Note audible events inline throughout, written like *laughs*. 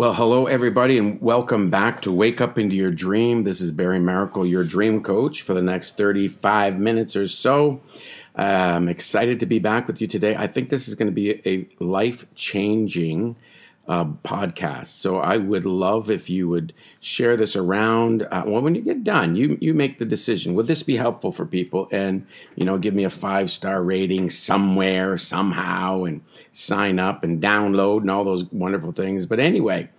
Well, hello, everybody, and welcome back to Wake Up Into Your Dream. This is Barry Miracle, your dream coach, for the next 35 minutes or so. Uh, I'm excited to be back with you today. I think this is going to be a life changing uh, podcast. So I would love if you would share this around. Uh, well, when you get done, you you make the decision. Would this be helpful for people? And you know, give me a five star rating somewhere, somehow, and sign up and download and all those wonderful things. But anyway,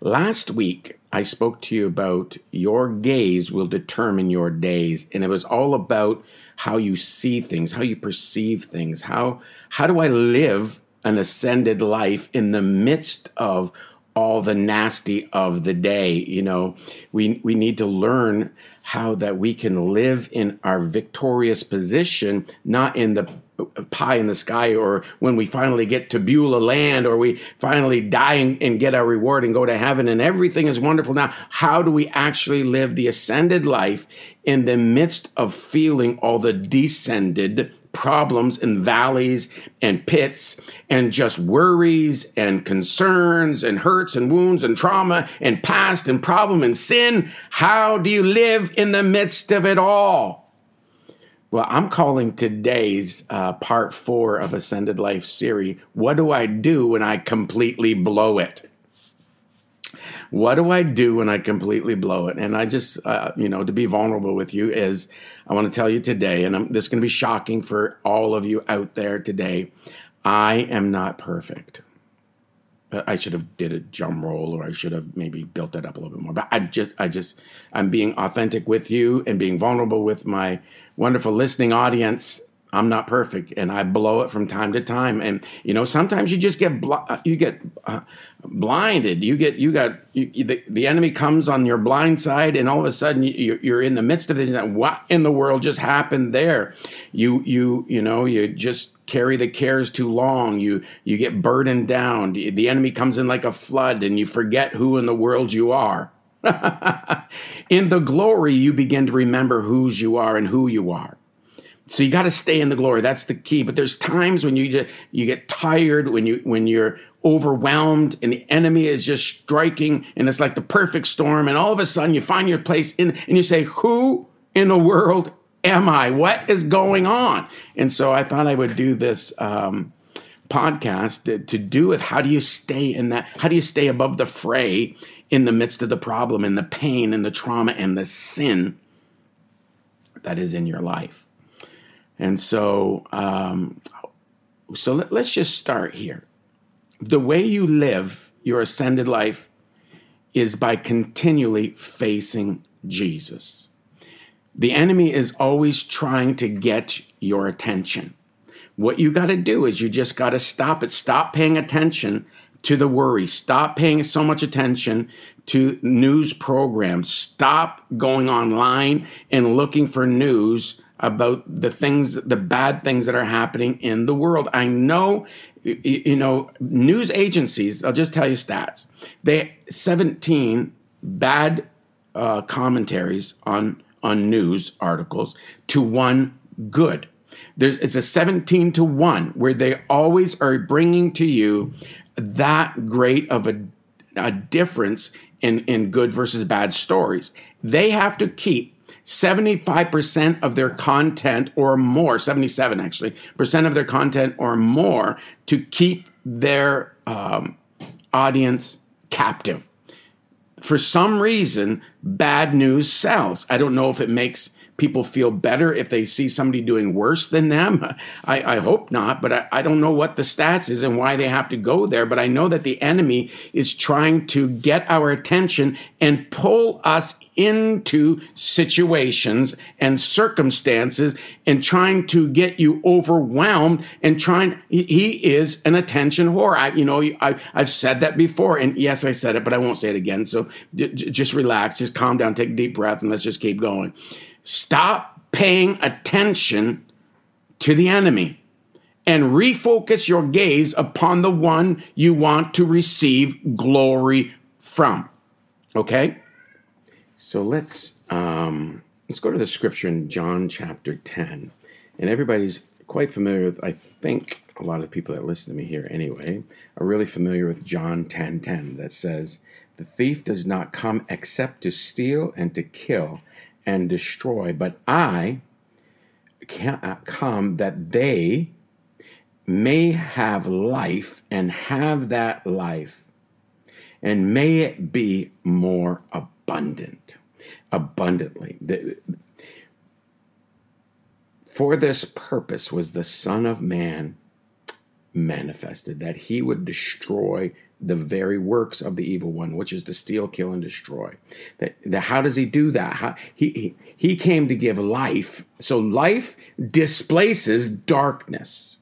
last week I spoke to you about your gaze will determine your days, and it was all about how you see things, how you perceive things, how how do I live an ascended life in the midst of all the nasty of the day. You know, we we need to learn how that we can live in our victorious position, not in the pie in the sky or when we finally get to Beulah land or we finally die and, and get our reward and go to heaven and everything is wonderful. Now, how do we actually live the ascended life in the midst of feeling all the descended problems and valleys and pits and just worries and concerns and hurts and wounds and trauma and past and problem and sin. How do you live in the midst of it all? Well, I'm calling today's uh, part four of Ascended Life series. What do I do when I completely blow it? What do I do when I completely blow it? And I just, uh, you know, to be vulnerable with you is I want to tell you today, and I'm, this is going to be shocking for all of you out there today. I am not perfect. I should have did a drum roll, or I should have maybe built that up a little bit more. But I just, I just, I'm being authentic with you and being vulnerable with my wonderful listening audience I'm not perfect, and I blow it from time to time. And you know, sometimes you just get bl- uh, you get uh, blinded. You get you got you, the, the enemy comes on your blind side, and all of a sudden you, you're in the midst of it. What in the world just happened there? You you you know you just carry the cares too long. You you get burdened down. The enemy comes in like a flood, and you forget who in the world you are. *laughs* in the glory, you begin to remember whose you are and who you are. So you got to stay in the glory. That's the key. But there's times when you just, you get tired, when you when you're overwhelmed, and the enemy is just striking, and it's like the perfect storm. And all of a sudden, you find your place in, and you say, "Who in the world am I? What is going on?" And so I thought I would do this um, podcast to, to do with how do you stay in that? How do you stay above the fray in the midst of the problem and the pain and the trauma and the sin that is in your life? And so, um, so let, let's just start here. The way you live your ascended life is by continually facing Jesus. The enemy is always trying to get your attention. What you got to do is you just got to stop it. Stop paying attention to the worry. Stop paying so much attention to news programs. Stop going online and looking for news about the things, the bad things that are happening in the world. I know, you know, news agencies, I'll just tell you stats. They 17 bad uh, commentaries on on news articles to one good. There's, it's a 17 to 1 where they always are bringing to you that great of a, a difference in, in good versus bad stories. They have to keep 75% of their content or more, 77 actually, percent of their content or more to keep their um, audience captive. For some reason, bad news sells. I don't know if it makes people feel better if they see somebody doing worse than them. I, I hope not, but I, I, don't know what the stats is and why they have to go there. But I know that the enemy is trying to get our attention and pull us into situations and circumstances and trying to get you overwhelmed and trying he is an attention whore I, you know I, i've said that before and yes i said it but i won't say it again so j- just relax just calm down take a deep breath and let's just keep going Stop paying attention to the enemy and refocus your gaze upon the one you want to receive glory from. Okay? So let's um, let's go to the scripture in John chapter 10. And everybody's quite familiar with, I think a lot of people that listen to me here anyway, are really familiar with John 10 10 that says, The thief does not come except to steal and to kill and destroy, but I can't uh, come that they may have life and have that life, and may it be more abundant, abundantly. For this purpose was the Son of Man manifested, that he would destroy the very works of the evil one, which is to steal, kill, and destroy. That, how does he do that? How, he, he he came to give life. So life displaces darkness.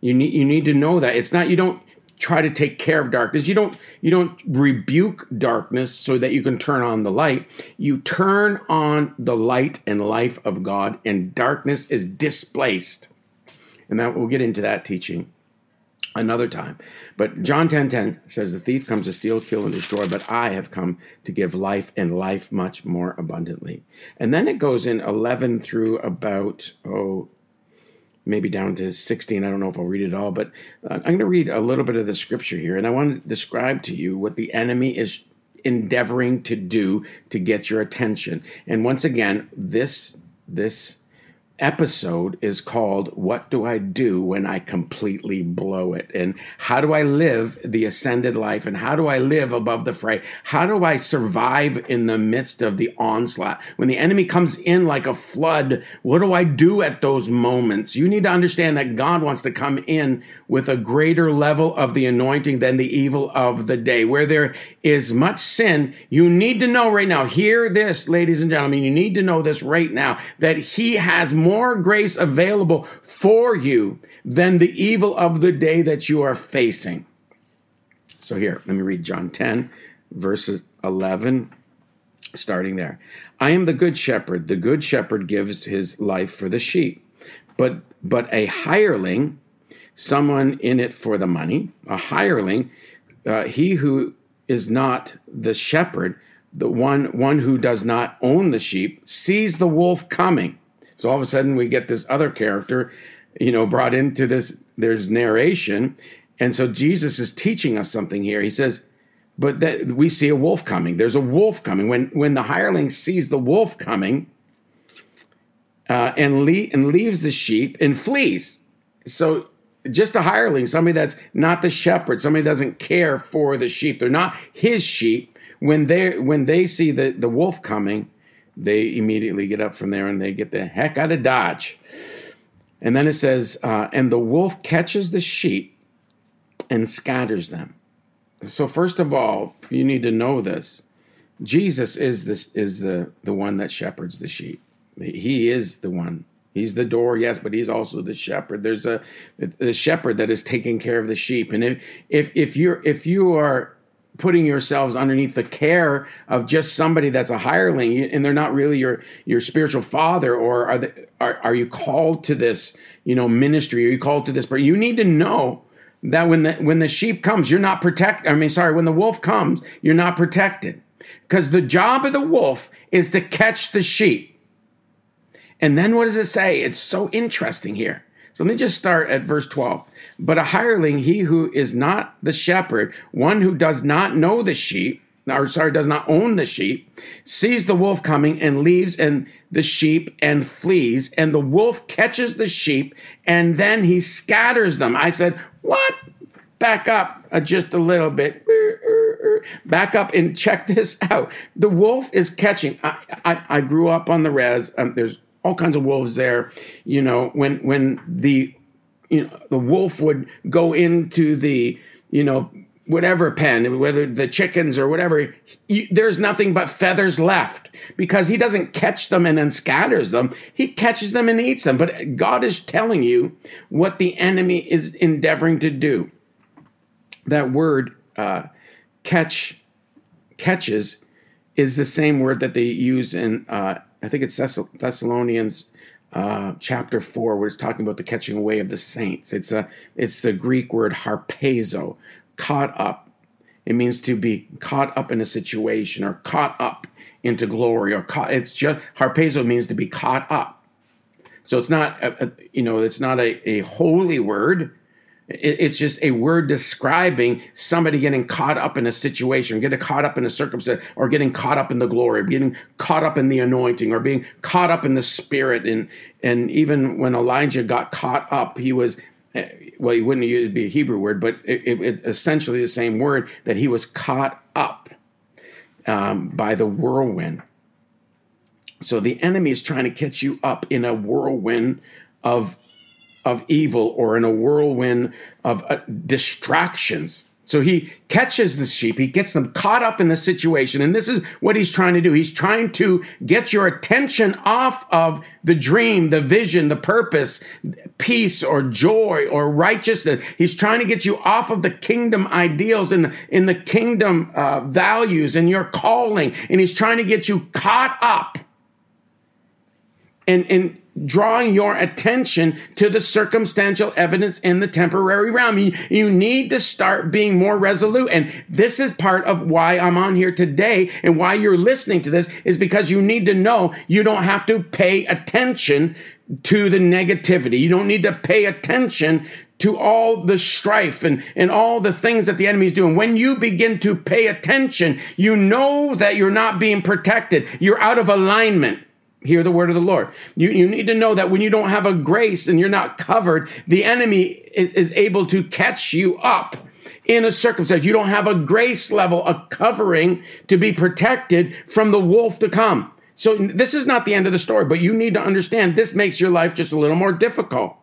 You need you need to know that it's not you don't try to take care of darkness. You don't you don't rebuke darkness so that you can turn on the light. You turn on the light and life of God, and darkness is displaced. And that we'll get into that teaching another time. But John 10:10 10, 10 says the thief comes to steal, kill and destroy, but I have come to give life and life much more abundantly. And then it goes in 11 through about oh maybe down to 16. I don't know if I'll read it all, but uh, I'm going to read a little bit of the scripture here and I want to describe to you what the enemy is endeavoring to do to get your attention. And once again, this this episode is called What Do I Do When I Completely Blow It? And how do I live the ascended life? And how do I live above the fray? How do I survive in the midst of the onslaught? When the enemy comes in like a flood, what do I do at those moments? You need to understand that God wants to come in with a greater level of the anointing than the evil of the day. Where there is much sin, you need to know right now, hear this, ladies and gentlemen, you need to know this right now, that He has grace available for you than the evil of the day that you are facing. So, here, let me read John 10, verses 11, starting there. I am the good shepherd. The good shepherd gives his life for the sheep. But, but a hireling, someone in it for the money, a hireling, uh, he who is not the shepherd, the one one who does not own the sheep, sees the wolf coming so all of a sudden we get this other character, you know, brought into this. There's narration, and so Jesus is teaching us something here. He says, "But that we see a wolf coming. There's a wolf coming. When when the hireling sees the wolf coming, uh, and le- and leaves the sheep and flees. So." Just a hireling, somebody that's not the shepherd, somebody doesn't care for the sheep. They're not his sheep. When they when they see the, the wolf coming, they immediately get up from there and they get the heck out of Dodge. And then it says, uh, and the wolf catches the sheep and scatters them. So first of all, you need to know this. Jesus is this is the the one that shepherds the sheep. He is the one. He's the door, yes, but he's also the shepherd. There's a the shepherd that is taking care of the sheep. And if if if you're if you are putting yourselves underneath the care of just somebody that's a hireling and they're not really your your spiritual father or are they, are, are you called to this you know ministry? Are you called to this? But you need to know that when the when the sheep comes you're not protected i mean sorry when the wolf comes you're not protected. Because the job of the wolf is to catch the sheep. And then what does it say? It's so interesting here so let me just start at verse 12. But a hireling, he who is not the shepherd, one who does not know the sheep, or sorry, does not own the sheep, sees the wolf coming and leaves and the sheep and flees, and the wolf catches the sheep and then he scatters them. I said, What? Back up just a little bit. Back up and *laughs* check this out. The wolf is catching. I, I, I grew up on the res. Um, there's all kinds of wolves there. You know, when when the you know the wolf would go into the you know whatever pen, whether the chickens or whatever, you, there's nothing but feathers left because he doesn't catch them and then scatters them. He catches them and eats them. But God is telling you what the enemy is endeavoring to do. That word uh, catch catches is the same word that they use in uh, I think it's Thessalonians uh, chapter four, where it's talking about the catching away of the saints. It's a it's the Greek word harpazo, caught up. It means to be caught up in a situation or caught up into glory or caught. It's just harpazo means to be caught up. So it's not a, a, you know it's not a, a holy word it's just a word describing somebody getting caught up in a situation, getting caught up in a circumstance, or getting caught up in the glory, getting caught up in the anointing, or being caught up in the spirit. And and even when Elijah got caught up, he was eh, well, he wouldn't use be a Hebrew word, but it, it, it essentially the same word that he was caught up um, by the whirlwind. So the enemy is trying to catch you up in a whirlwind of of evil or in a whirlwind of uh, distractions. So he catches the sheep, he gets them caught up in the situation. And this is what he's trying to do. He's trying to get your attention off of the dream, the vision, the purpose, peace or joy or righteousness. He's trying to get you off of the kingdom ideals and in the kingdom uh, values and your calling. And he's trying to get you caught up and, and drawing your attention to the circumstantial evidence in the temporary realm. You, you, need to start being more resolute. And this is part of why I'm on here today and why you're listening to this is because you need to know you don't have to pay attention to the negativity. You don't need to pay attention to all the strife and, and all the things that the enemy is doing. When you begin to pay attention, you know that you're not being protected. You're out of alignment hear the word of the Lord. You, you need to know that when you don't have a grace and you're not covered, the enemy is, is able to catch you up in a circumstance. You don't have a grace level, a covering to be protected from the wolf to come. So this is not the end of the story, but you need to understand this makes your life just a little more difficult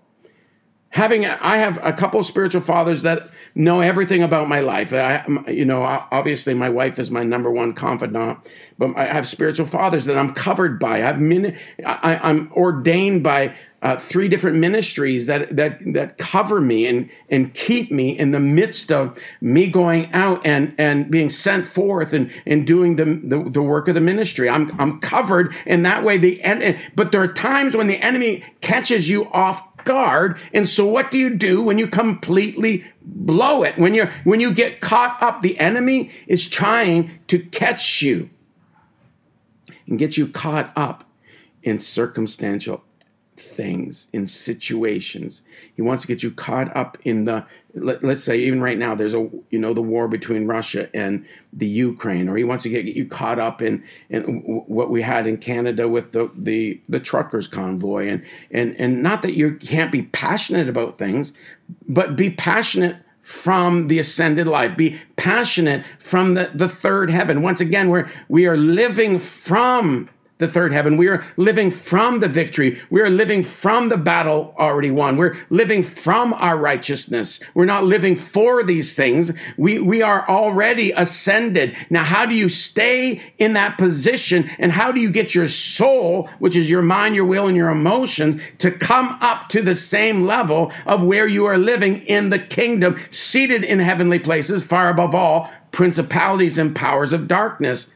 having I have a couple spiritual fathers that know everything about my life. I, you know, obviously my wife is my number one confidant, but I have spiritual fathers that I'm covered by. I've min, I, am ordained by uh, three different ministries that that that cover me and and keep me in the midst of me going out and and being sent forth and and doing the the, the work of the ministry. I'm I'm covered in that way. The end, but there are times when the enemy catches you off guard. And so what do you do when you completely blow it? When you're, when you get caught up, the enemy is trying to catch you and get you caught up in circumstantial things, in situations. He wants to get you caught up in the let, us say even right now there's a you know the war between Russia and the Ukraine, or he wants to get you caught up in in what we had in Canada with the the, the truckers convoy, and and and not that you can't be passionate about things, but be passionate from the ascended life. Be passionate from the, the third heaven. Once again we're we are living from the third heaven. We are living from the victory. We are living from the battle already won. We're living from our righteousness. We're not living for these things. We, we are already ascended. Now, how do you stay in that position? And how do you get your soul, which is your mind, your will, and your emotions, to come up to the same level of where you are living in the kingdom, seated in heavenly places, far above all principalities and powers of darkness?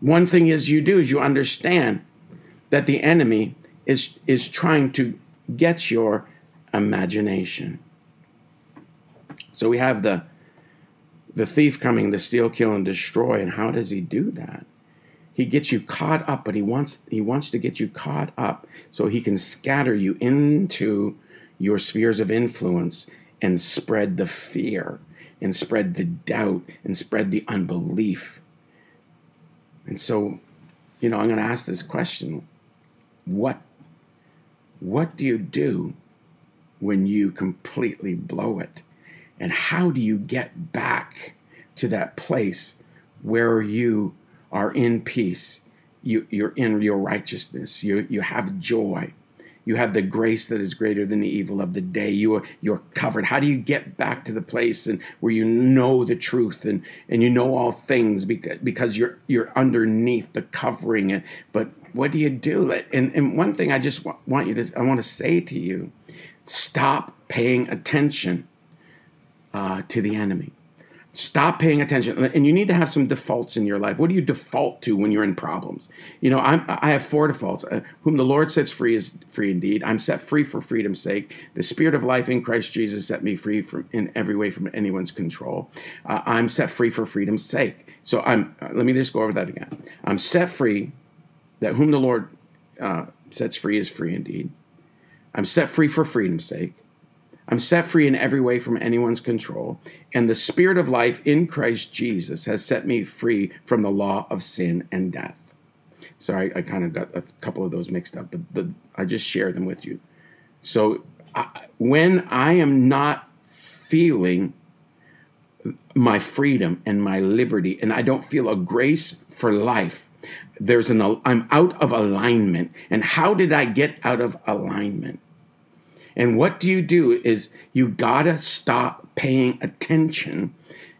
One thing is you do is you understand that the enemy is is trying to get your imagination. So we have the the thief coming to steal, kill, and destroy. And how does he do that? He gets you caught up, but he wants he wants to get you caught up so he can scatter you into your spheres of influence and spread the fear and spread the doubt and spread the unbelief and so, you know, I'm going to ask this question. What what do you do when you completely blow it? And how do you get back to that place where you are in peace? You, you're in your righteousness. You, you have joy you have the grace that is greater than the evil of the day. You are you're covered. How do you get back to the place and where you know the truth and and you know all things because because you're you're underneath the covering. But what do you do? And and one thing I just want you to I want to say to you, stop paying attention uh, to the enemy. Stop paying attention. And you need to have some defaults in your life. What do you default to when you're in problems? You know, I'm, I have four defaults. Uh, whom the Lord sets free is free indeed. I'm set free for freedom's sake. The spirit of life in Christ Jesus set me free from in every way from anyone's control. Uh, I'm set free for freedom's sake. So I'm, uh, let me just go over that again. I'm set free that whom the Lord uh, sets free is free indeed. I'm set free for freedom's sake. I'm set free in every way from anyone's control, and the Spirit of life in Christ Jesus has set me free from the law of sin and death. Sorry, I, kind of got a couple of those mixed up, but the, I just share them with you. So I, when I am not feeling my freedom and my liberty, and I don't feel a grace for life, there's an I'm out of alignment. And how did I get out of alignment? And what do you do is you gotta stop paying attention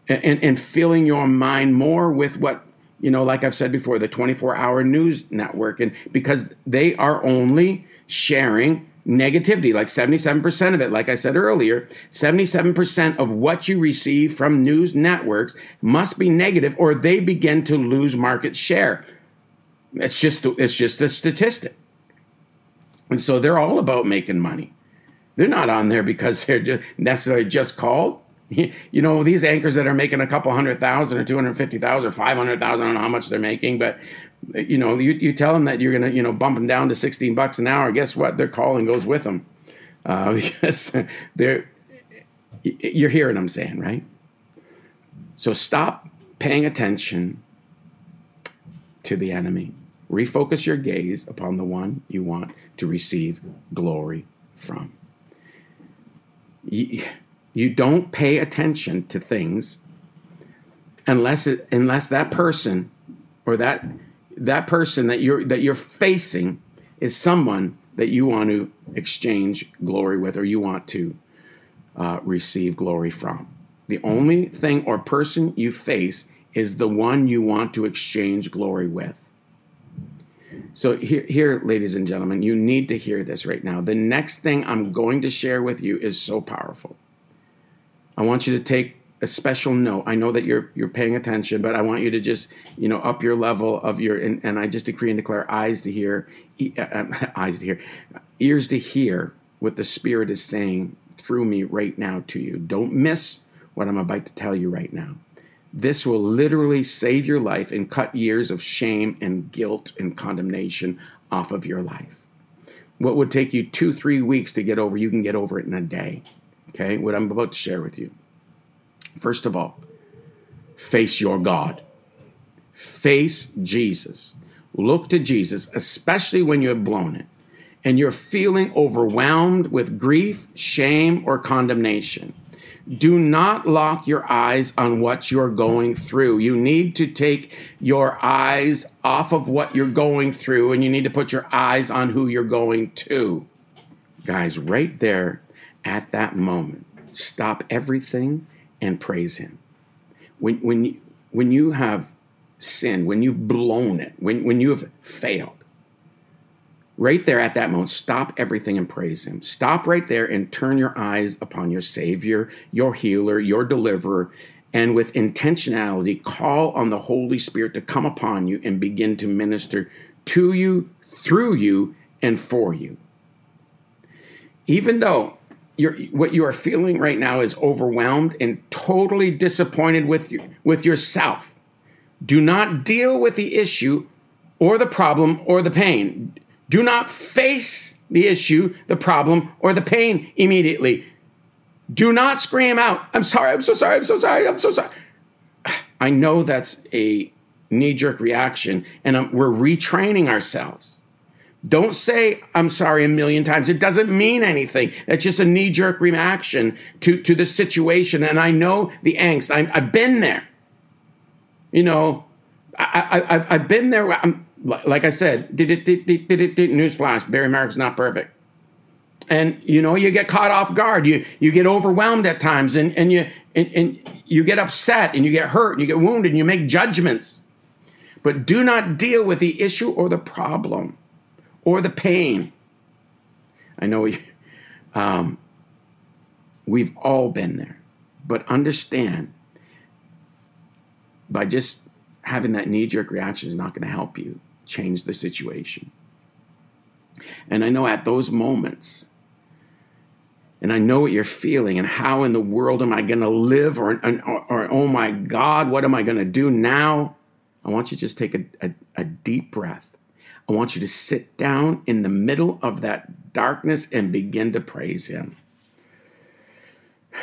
and, and, and filling your mind more with what you know, like I've said before, the 24 hour news network, and because they are only sharing negativity, like 77% of it, like I said earlier, 77% of what you receive from news networks must be negative or they begin to lose market share. It's just it's just a statistic. And so they're all about making money. They're not on there because they're just necessarily just called. *laughs* You know, these anchors that are making a couple hundred thousand or 250,000 or 500,000, I don't know how much they're making, but you know, you, you tell them that you're going to, you know, bump them down to 16 bucks an hour. Guess what? Their calling goes with them. Uh, *laughs* because they're, you're hearing what I'm saying, right? So stop paying attention to the enemy. Refocus your gaze upon the one you want to receive glory from you, don't pay attention to things unless it, unless that person or that that person that you're that you're facing is someone that you want to exchange glory with or you want to uh, receive glory from. The only thing or person you face is the one you want to exchange glory with. So, here, here, ladies and gentlemen, you need to hear this right now. The next thing I'm going to share with you is so powerful. I want you to take a special note. I know that you're you're paying attention, but I want you to just you know up your level of your and, and I just decree and declare eyes to hear, uh, uh, *laughs* eyes to hear, ears to hear what the Spirit is saying through me right now to you. Don't miss what I'm about to tell you right now. This will literally save your life and cut years of shame and guilt and condemnation off of your life. What would take you two, three weeks to get over, you can get over it in a day. Okay, what I'm about to share with you. First of all, face your God, face Jesus. Look to Jesus, especially when you have blown it and you're feeling overwhelmed with grief, shame, or condemnation. Do not lock your eyes on what you're going through. You need to take your eyes off of what you're going through and you need to put your eyes on who you're going to. Guys, right there at that moment, stop everything and praise Him. When, when, when you have sinned, when you've blown it, when, when you have failed, right there at that moment, stop everything and praise Him. Stop right there and turn your eyes upon your Savior, your healer, your deliverer, and with intentionality, call on the Holy Spirit to come upon you and begin to minister to you, through you, and for you. Even though what you are feeling right now is overwhelmed and totally disappointed with, you, with yourself, do not deal with the issue or the problem or the pain do not face the issue, the problem, or the pain immediately. Do not scream out, I'm sorry, I'm so sorry, I'm so sorry, I'm so sorry. *sighs* I know that's a knee jerk reaction, and um, we're retraining ourselves. Don't say I'm sorry a million times. It doesn't mean anything. That's just a knee jerk reaction to, to the situation. And I know the angst. i have been there. You know, I, I've been there. I'm, like I said, did it, did it, did it, did newsflash, Barry Miracle's not perfect. And you know, you get caught off guard. You you get overwhelmed at times and, and you and, and you get upset and you get hurt and you get wounded and you make judgments. But do not deal with the issue or the problem or the pain. I know we, um, we've all been there, but understand by just having that knee jerk reaction is not going to help you change the situation. And I know at those moments, and I know what you're feeling, and how in the world am I going to live, or, or, or, oh my God, what am I going to do now? I want you to just take a, a, a deep breath. I want you to sit down in the middle of that darkness and begin to praise Him. *sighs*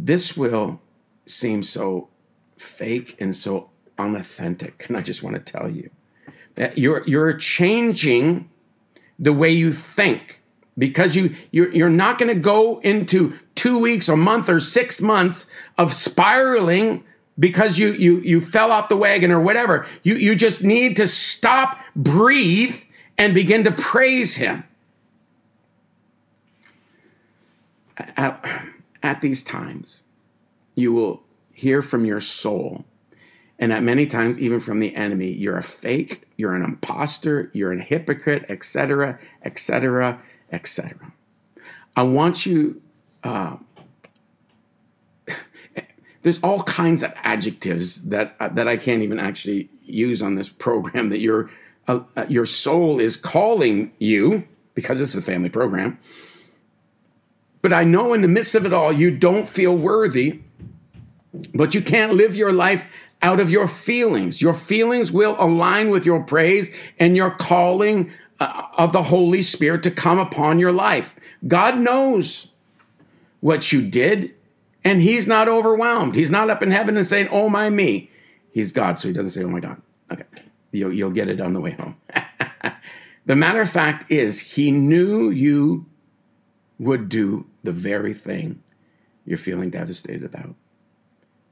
This will seem so fake and so unauthentic, and I just want to tell you that you're you're changing the way you think because you you're, you're not going to go into two weeks, a month, or six months of spiraling because you you you fell off the wagon or whatever. You you just need to stop, breathe, and begin to praise Him. At, at these times, you will hear from your soul and at many times even from the enemy you're a fake you're an impostor you're a hypocrite etc etc etc i want you uh, *laughs* there's all kinds of adjectives that uh, that i can't even actually use on this program that your uh, uh your soul is calling you because this is a family program. But i know in the midst of it all you don't feel worthy but you can't live your life out of your feelings. Your feelings will align with your praise and your calling uh, of the Holy Spirit to come upon your life. God knows what you did, and He's not overwhelmed. He's not up in heaven and saying, Oh my me. He's God, so He doesn't say, Oh my God. Okay. You'll, you'll get it on the way home. *laughs* the matter of fact is, He knew you would do the very thing you're feeling devastated about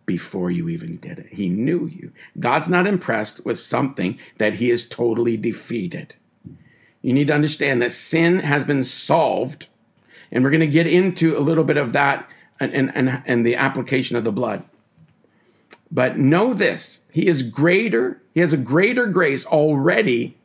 before you even did it. He knew you. God's not impressed with something that he has totally defeated. You need to understand that sin has been solved, and we're going to get into a little bit of that and, and, and the application of the blood. But know this He is greater, He has a greater grace already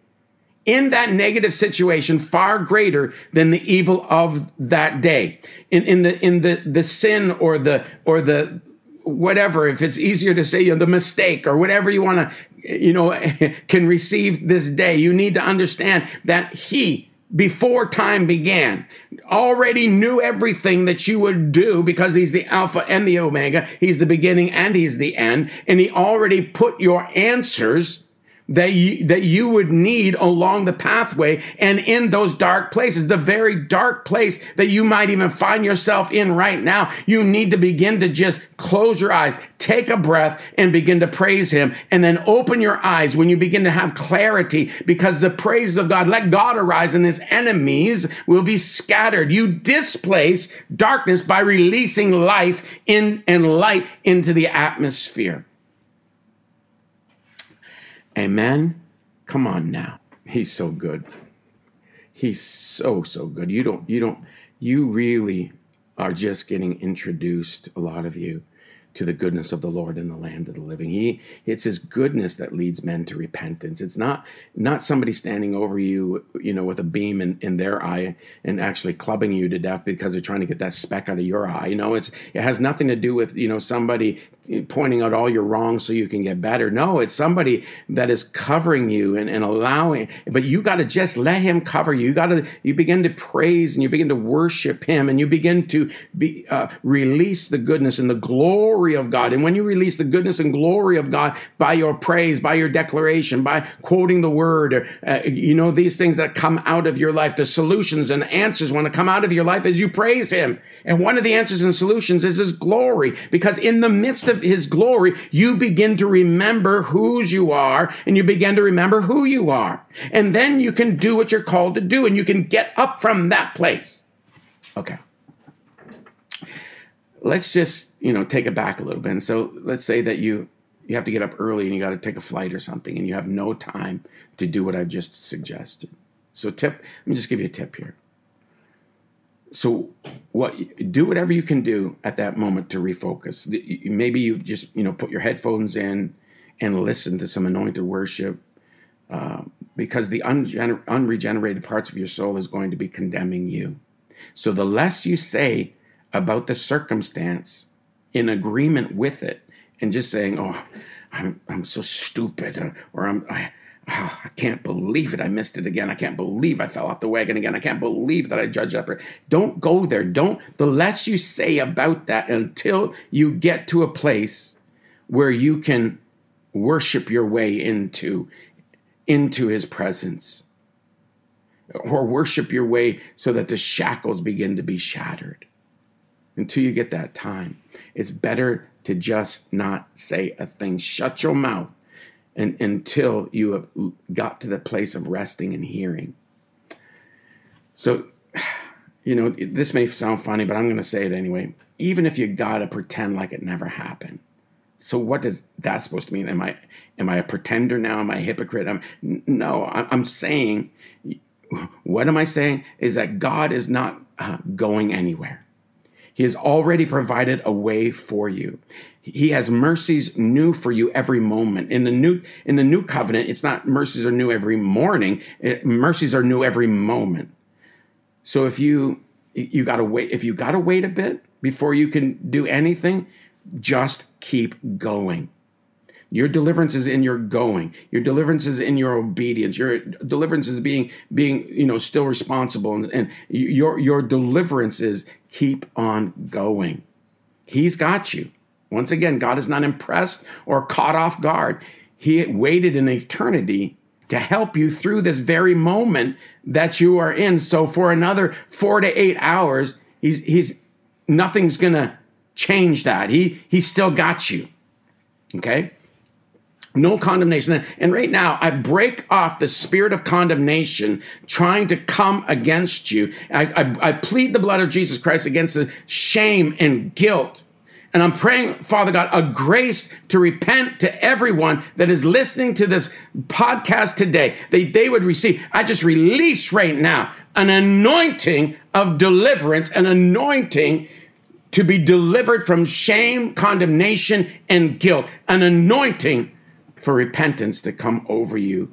in that negative situation far greater than the evil of that day in, in the in the the sin or the or the whatever, if it's easier to say you know, the mistake or whatever you want to, you know, *laughs* can receive this day, you need to understand that He, before time began, already knew everything that you would do because He's the Alpha and the Omega. He's the beginning and He's the end. And He already put your answers that you, that you would need along the pathway and in those dark places, the very dark place that you might even find yourself in right now. You need to begin to just close your eyes, take a breath and begin to praise him and then open your eyes when you begin to have clarity because the praises of God, let God arise and his enemies will be scattered. You displace darkness by releasing life in and light into the atmosphere. Amen. Come on now. He's so good. He's so so good. You don't you don't you really are just getting introduced a lot of you to the goodness of the Lord in the land of the living. He it's his goodness that leads men to repentance. It's not not somebody standing over you, you know, with a beam in, in their eye and actually clubbing you to death because they're trying to get that speck out of your eye. You know, it's it has nothing to do with, you know, somebody pointing out all your wrongs so you can get better. No, it's somebody that is covering you and, and allowing, but you got to just let him cover you. You got to you begin to praise and you begin to worship him and you begin to be uh, release the goodness and the glory glory of God. And when you release the goodness and glory of God by your praise, by your declaration, by quoting the word, uh, you know, these things that come out of your life, the solutions and answers want to come out of your life as you praise Him. And one of the answers and solutions is His glory, because in the midst of His glory, you begin to remember whose you are and you begin to remember who you are. And then you can do what you're called to do and you can get up from that place. Okay let's just you know take it back a little bit. And so let's say that you you have to get up early and you got to take a flight or something, and you have no time to do what I've just suggested. So tip, let me just give you a tip here. So what do whatever you can do at that moment to refocus. Maybe you just you know put your headphones in and listen to some anointed worship. Uh, because the unregenerated parts of your soul is going to be condemning you. So the less you say about the circumstance in agreement with it and just saying, "Oh, I'm I'm so stupid," or, or "I'm I, oh, I can't believe it, I missed it again. I can't believe I fell off the wagon again. I can't believe that I judged up." Don't go there. Don't. The less you say about that until you get to a place where you can worship your way into into His presence or worship your way so that the shackles begin to be shattered. Until you get that time, it's better to just not say a thing. Shut your mouth and, until you have got to the place of resting and hearing. So, *sighs* you know, this may sound funny, but I'm going to say it anyway. Even if you got to pretend like it never happened. So what does that supposed to mean? Am I am I a pretender now? Am I a hypocrite? I'm, no, I'm saying what am I saying? Is that God is not uh, going anywhere. He has already provided a way for you. He has mercies new for you every moment. In the new in the new covenant, it's not mercies are new every morning. It, mercies are new every moment. So if you you got to wait if you got to wait a bit before you can do anything, just keep going. Your deliverance is in your going. Your deliverance is in your obedience. Your deliverance is being being you know still responsible, and, and your your deliverance is keep on going. He's got you. Once again, God is not impressed or caught off guard. He waited in eternity to help you through this very moment that you are in. So for another four to eight hours, he's he's nothing's gonna change that. He he still got you. Okay. No condemnation. And right now, I break off the spirit of condemnation trying to come against you. I, I, I, plead the blood of Jesus Christ against the shame and guilt. And I'm praying, Father God, a grace to repent to everyone that is listening to this podcast today. They, they would receive. I just release right now an anointing of deliverance, an anointing to be delivered from shame, condemnation, and guilt, an anointing for repentance to come over you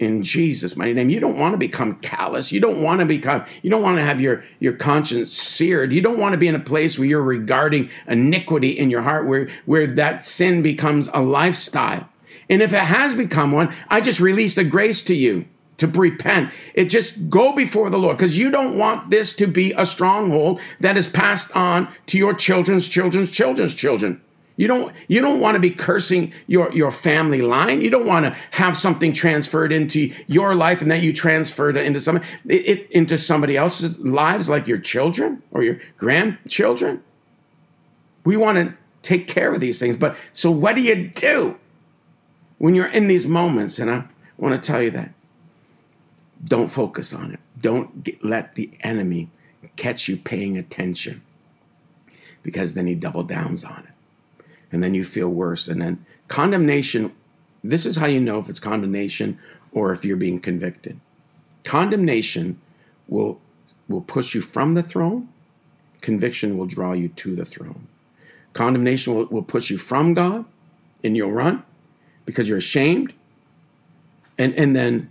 in Jesus' mighty name. You don't want to become callous. You don't want to become, you don't want to have your, your conscience seared. You don't want to be in a place where you're regarding iniquity in your heart, where, where that sin becomes a lifestyle. And if it has become one, I just released a grace to you to repent. It just go before the Lord because you don't want this to be a stronghold that is passed on to your children's children's children's children. You don't you don't want to be cursing your your family line. You don't want to have something transferred into your life and that you transferred into some it, it, into somebody else's lives, like your children or your grandchildren. We want to take care of these things, but so what do you do when you're in these moments? And I want to tell you that don't focus on it. Don't get, let the enemy catch you paying attention because then he double downs on it and then you feel worse. And then condemnation this is how you know if it's condemnation or if you're being convicted. Condemnation will will push you from the throne. Conviction will draw you to the throne. Condemnation will, will push you from God and you'll run because you're ashamed. And and then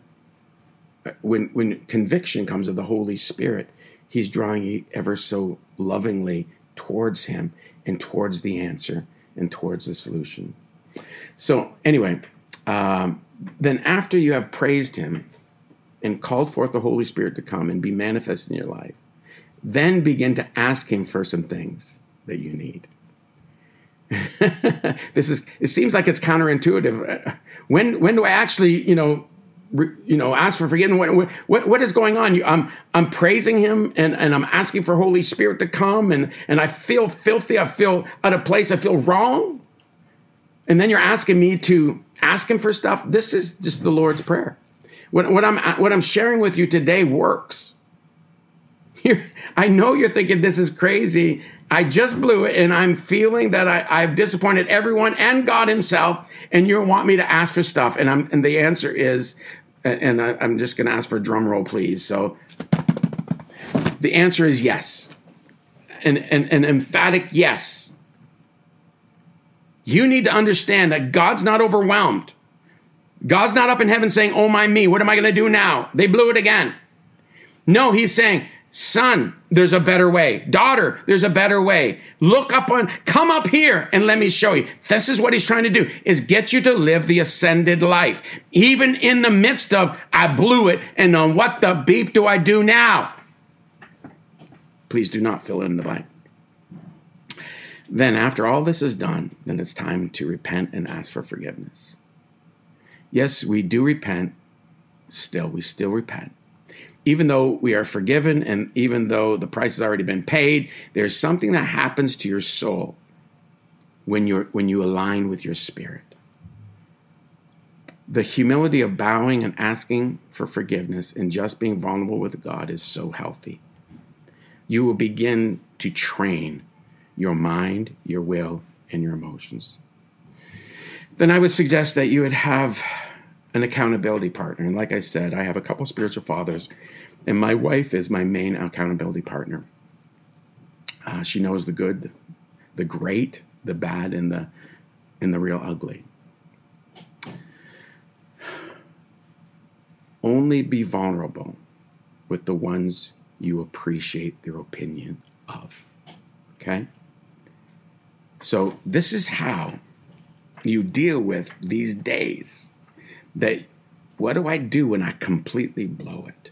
uh, when when conviction comes of the Holy Spirit, He's drawing you ever so lovingly towards Him and towards the answer and towards the solution. So, anyway, um, then after you have praised Him and called forth the Holy Spirit to come and be manifest in your life, then begin to ask Him for some things that you need. *laughs* this is it seems like it's counterintuitive when when do i actually you know you know, ask for forgiveness. What, what, what is going on? I'm, I'm praising him and, and I'm asking for Holy Spirit to come and, and I feel filthy. I feel out of place. I feel wrong. And then you're asking me to ask him for stuff. This is just the Lord's Prayer. What, what, I'm, what I'm sharing with you today works. *laughs* You're, I know you're thinking this is crazy. I just blew it and I'm feeling that I, I've disappointed everyone and God himself and you want me to ask for stuff. And I'm, and the answer is and I, am just going to ask for a drum roll, please. So the answer is yes, an, an, an emphatic yes. You need to understand that God's not overwhelmed. God's not up in heaven saying, Oh my me, what am I going to do now? They blew it again. No, he's saying, Son, there's a better way. Daughter, there's a better way. Look up on, come up here and let me show you. This is what he's trying to do, is get you to live the ascended life. Even in the midst of, I blew it, and on what the beep do I do now? Please do not fill in the blank. Then, after all this is done, then it's time to repent and ask for forgiveness. Yes, we do repent. Still, we still repent even though we are forgiven and even though the price has already been paid, there's something that happens to your soul when you when you align with your spirit. The humility of bowing and asking for forgiveness and just being vulnerable with God is so healthy. You will begin to train your mind, your will, and your emotions. Then I would suggest that you would have an accountability partner. And like I said, I have a couple spiritual fathers, and my wife is my main accountability partner. Uh, she knows the good, the great, the bad, and the and the real ugly. Only be vulnerable with the ones you appreciate their opinion of. Okay? So, this is how you deal with these days that what do I do when I completely blow it?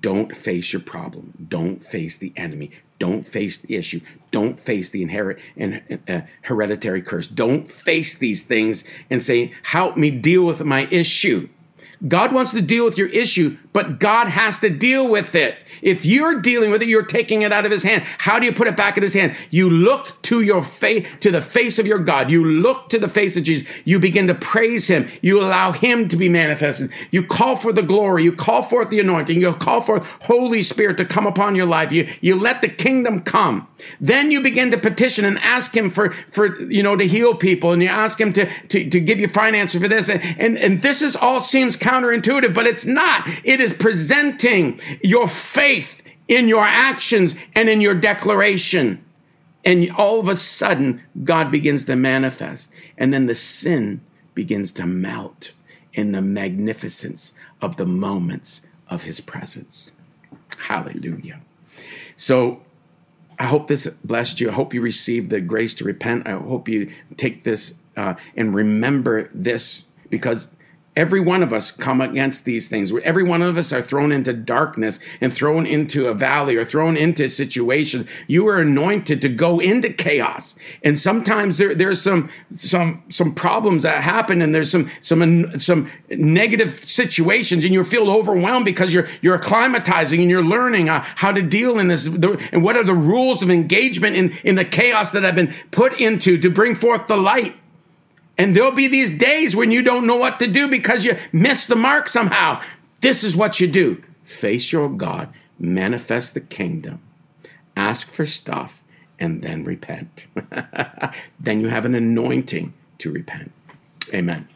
Don't face your problem. Don't face the enemy. Don't face the issue. Don't face the inherit and uh, hereditary curse. Don't face these things and say, "Help me deal with my issue." God wants to deal with your issue, but God has to deal with it. If you're dealing with it, you're taking it out of his hand. How do you put it back in his hand? You look to your face, to the face of your God. You look to the face of Jesus. You begin to praise him. You allow him to be manifested. You call for the glory. You call forth the anointing. You call forth Holy Spirit to come upon your life. You, you let the kingdom come. Then you begin to petition and ask him for, for, you know, to heal people and you ask him to, to, to give you finances for this. And, and, and this is all seems counterintuitive, but it's not. It is presenting your faith in your actions and in your declaration. And all of a sudden, God begins to manifest. And then the sin begins to melt in the magnificence of the moments of his presence. Hallelujah. So I hope this blessed you. I hope you received the grace to repent. I hope you take this uh, and remember this because Every one of us come against these things. Every one of us are thrown into darkness and thrown into a valley or thrown into a situation. You are anointed to go into chaos. And sometimes there, there's some, some, some problems that happen and there's some, some, some negative situations and you feel overwhelmed because you're, you're acclimatizing and you're learning uh, how to deal in this. And what are the rules of engagement in, in the chaos that I've been put into to bring forth the light? And there'll be these days when you don't know what to do because you missed the mark somehow. This is what you do face your God, manifest the kingdom, ask for stuff, and then repent. *laughs* then you have an anointing to repent. Amen.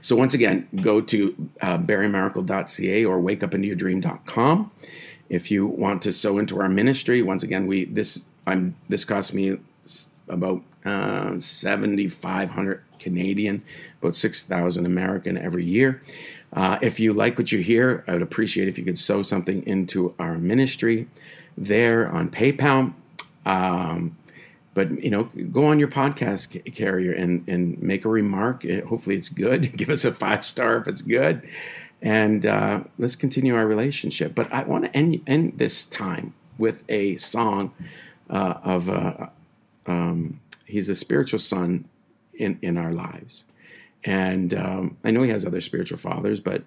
So, once again, go to uh, barrymiracle.ca or wakeupintoyourdream.com. If you want to sow into our ministry, once again, we this I'm this cost me about uh, 7,500 Canadian, about 6,000 American every year. Uh, if you like what you hear, I would appreciate if you could sow something into our ministry there on PayPal. Um, but you know, go on your podcast carrier and and make a remark. Hopefully, it's good. *laughs* Give us a five star if it's good, and uh, let's continue our relationship. But I want to end end this time with a song uh, of. Uh, um, he's a spiritual son in in our lives, and um, I know he has other spiritual fathers, but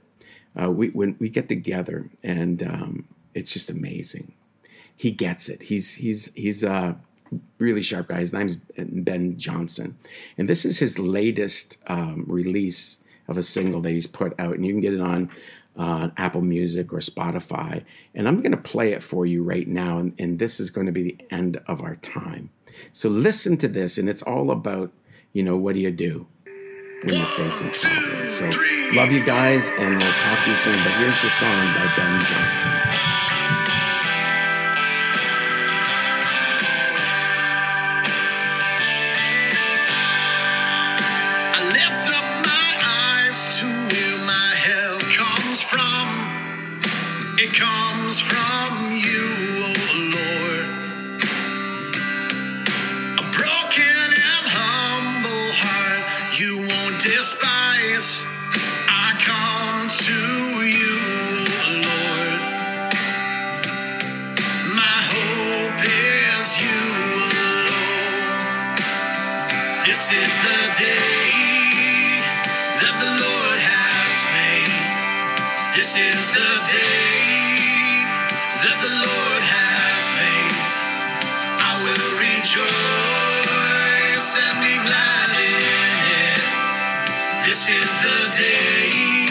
uh, we when we get together and um, it's just amazing. He gets it. He's he's he's a really sharp guy. His name's Ben Johnson, and this is his latest um, release of a single that he's put out, and you can get it on uh, Apple Music or Spotify. And I'm going to play it for you right now, and, and this is going to be the end of our time. So listen to this, and it's all about, you know, what do you do when you're facing problems? So love you guys, and we'll talk to you soon. But here's the song by Ben Johnson. Rejoice and be glad in it. This is the day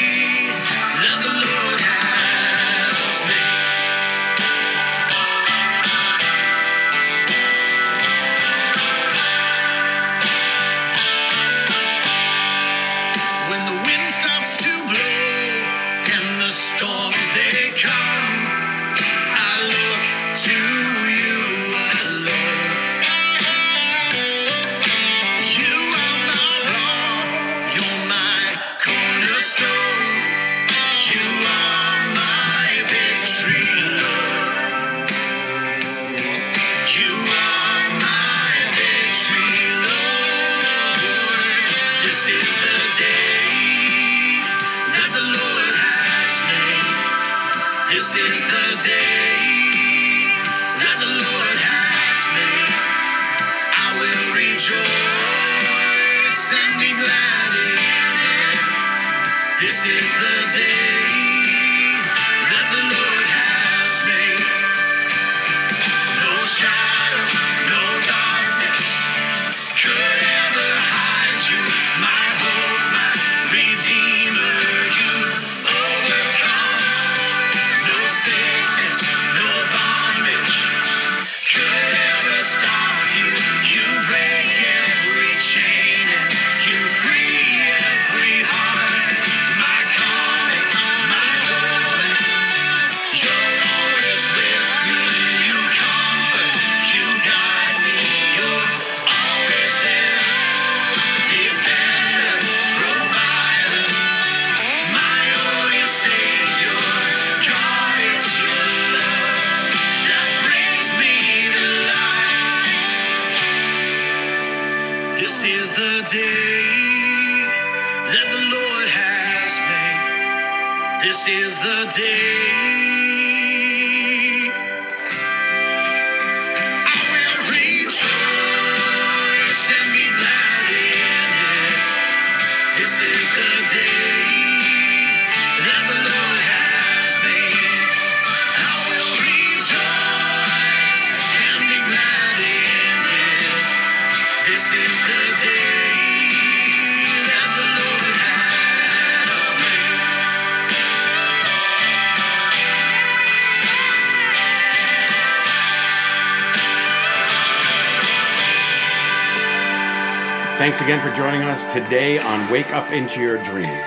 Thanks again for joining us today on Wake Up Into Your Dream.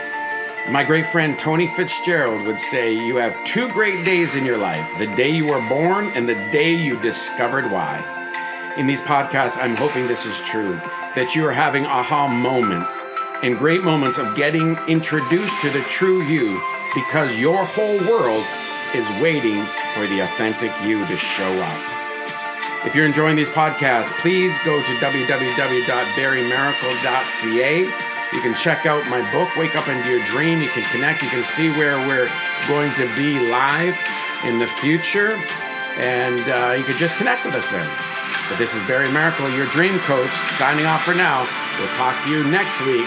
My great friend Tony Fitzgerald would say you have two great days in your life the day you were born and the day you discovered why. In these podcasts, I'm hoping this is true that you are having aha moments and great moments of getting introduced to the true you because your whole world is waiting for the authentic you to show up. If you're enjoying these podcasts, please go to www.barrymiracle.ca. You can check out my book, Wake Up Into Your Dream. You can connect. You can see where we're going to be live in the future. And uh, you can just connect with us there. But this is Barry Miracle, your dream coach, signing off for now. We'll talk to you next week